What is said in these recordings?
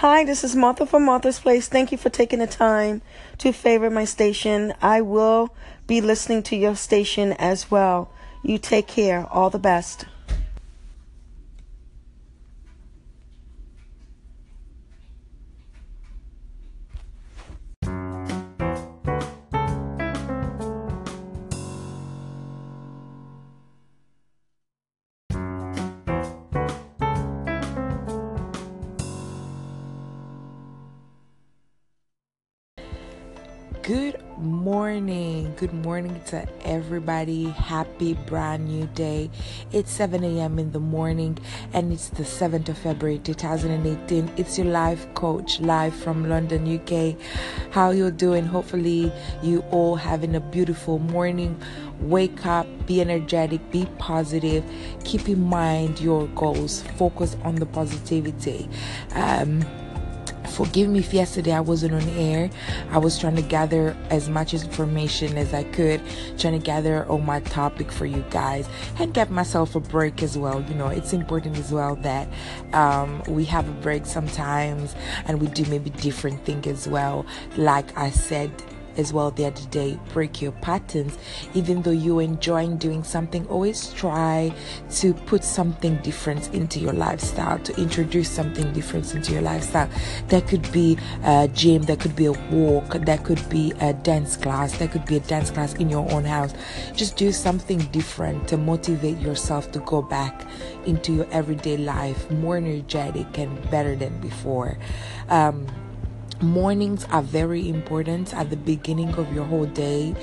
Hi, this is Martha from Martha's Place. Thank you for taking the time to favor my station. I will be listening to your station as well. You take care. All the best. Good morning. Good morning to everybody. Happy brand new day. It's 7 a.m. in the morning and it's the 7th of February 2018. It's your life coach live from London, UK. How you doing? Hopefully you all having a beautiful morning. Wake up, be energetic, be positive. Keep in mind your goals. Focus on the positivity. Um, forgive me if yesterday I wasn't on air. I was trying to gather as much information as I could, trying to gather on my topic for you guys and get myself a break as well. You know, it's important as well that um, we have a break sometimes and we do maybe different thing as well. Like I said as well the other day. Break your patterns. Even though you're enjoying doing something always try to put something different into your lifestyle to introduce something different into your lifestyle. That could be a gym that could be a walk that could be a dance class that could be a dance class in your own house. Just do something different to motivate yourself to go back into your everyday life more energetic and better than before. Um, mornings are very important at the beginning of your whole day.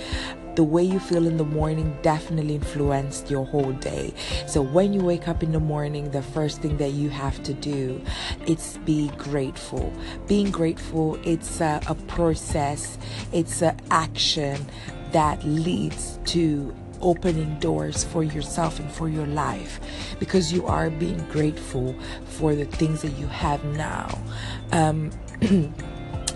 The way you feel in the morning definitely influenced your whole day. So when you wake up in the morning the first thing that you have to do it's be grateful. Being grateful it's a, a process it's an action that leads to opening doors for yourself and for your life because you are being grateful for the things that you have now. Um,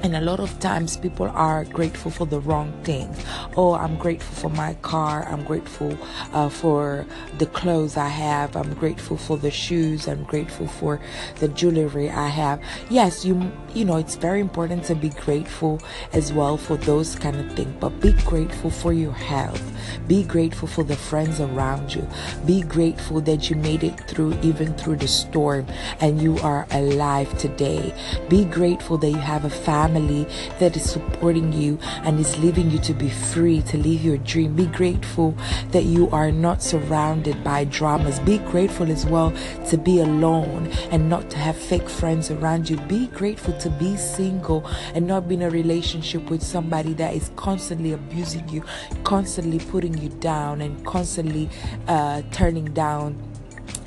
and a lot of times people are grateful for the wrong things oh i'm grateful for my car. I'm grateful uh, for the clothes i have. I'm grateful for the shoes. I'm grateful for the jewelry i have. Yes you you know it's very important to be grateful as well for those kind of things but be grateful for your health. Be grateful for the friends around you. Be grateful that you made it through even through the storm and you are alive today. Be grateful that you have a family family that is supporting you and is leaving you to be free to live your dream. Be grateful that you are not surrounded by dramas. Be grateful as well to be alone and not to have fake friends around you. Be grateful to be single and not be in a relationship with somebody that is constantly abusing you, constantly putting you down, and constantly uh, turning down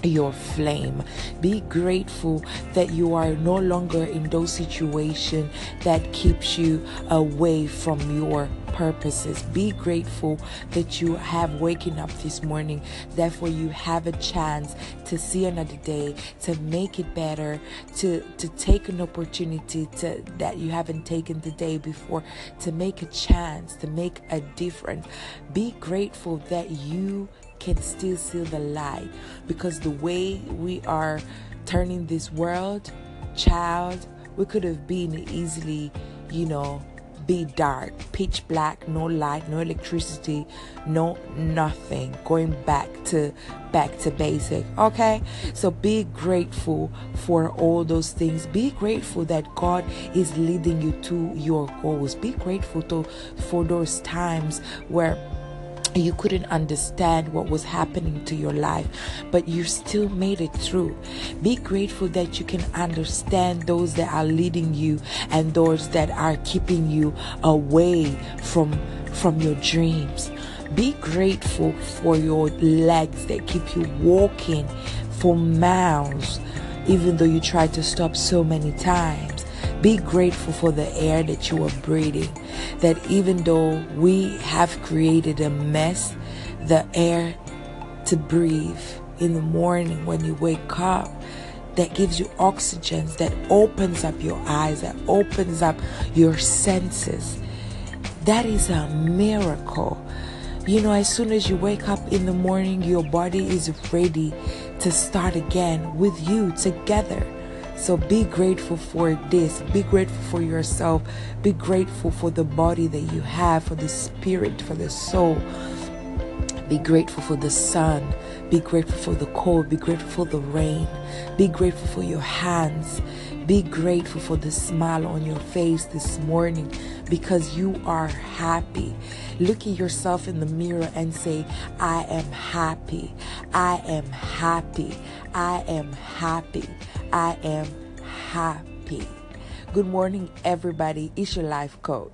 your flame. Be grateful that you are no longer in those situations that keeps you away from your purposes. Be grateful that you have waken up this morning. Therefore, you have a chance to see another day, to make it better, to to take an opportunity to that you haven't taken the day before, to make a chance, to make a difference. Be grateful that you can still see the light because the way we are turning this world, child, we could have been easily, you know, be dark, pitch black, no light, no electricity, no nothing. Going back to back to basic. Okay? So be grateful for all those things. Be grateful that God is leading you to your goals. Be grateful to for those times where you couldn't understand what was happening to your life, but you still made it through. Be grateful that you can understand those that are leading you and those that are keeping you away from from your dreams. Be grateful for your legs that keep you walking for miles, even though you tried to stop so many times. Be grateful for the air that you are breathing. That even though we have created a mess, the air to breathe in the morning when you wake up that gives you oxygen, that opens up your eyes, that opens up your senses. That is a miracle. You know, as soon as you wake up in the morning, your body is ready to start again with you together So be grateful for this. Be grateful for yourself. Be grateful for the body that you have, for the spirit, for the soul. Be grateful for the sun. Be grateful for the cold. Be grateful for the rain. Be grateful for your hands. Be grateful for the smile on your face this morning because you are happy. Look at yourself in the mirror and say, I am happy. I am happy. I am happy. I am happy. Good morning, everybody. It's your life coach.